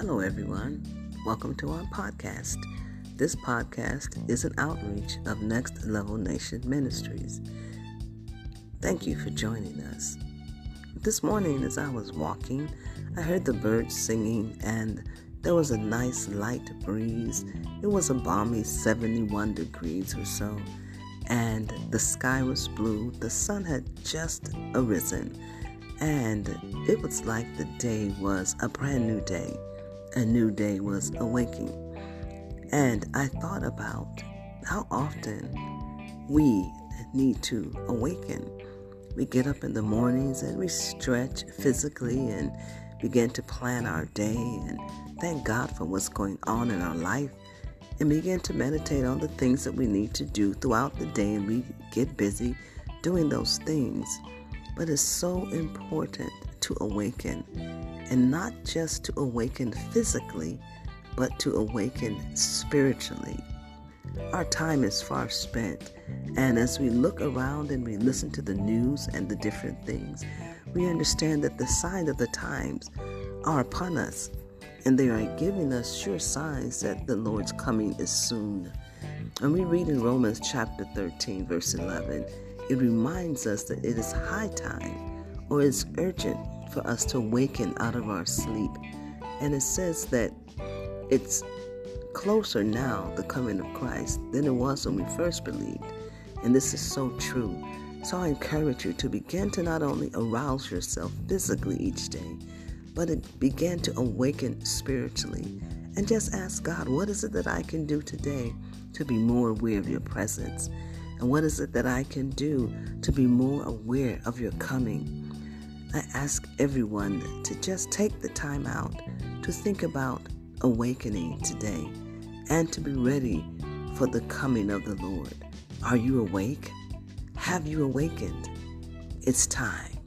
everyone. Welcome to our podcast. This podcast is an outreach of Next Level Nation Ministries. Thank you for joining us. This morning, as I was walking, I heard the birds singing, and there was a nice light breeze. It was a balmy 71 degrees or so, and the sky was blue. The sun had just arisen, and it was like the day was a brand new day a new day was awaking. And I thought about how often we need to awaken. We get up in the mornings and we stretch physically and begin to plan our day and thank God for what's going on in our life and begin to meditate on the things that we need to do throughout the day and we get busy doing those things. But it's so important to awaken and not just to awaken physically, but to awaken spiritually. Our time is far spent, and as we look around and we listen to the news and the different things, we understand that the signs of the times are upon us, and they are giving us sure signs that the Lord's coming is soon. And we read in Romans chapter 13, verse 11, it reminds us that it is high time or it's urgent for us to waken out of our sleep. And it says that it's closer now, the coming of Christ, than it was when we first believed. And this is so true. So I encourage you to begin to not only arouse yourself physically each day, but begin to awaken spiritually. And just ask God, what is it that I can do today to be more aware of your presence? And what is it that I can do to be more aware of your coming? I ask everyone to just take the time out to think about awakening today and to be ready for the coming of the Lord. Are you awake? Have you awakened? It's time.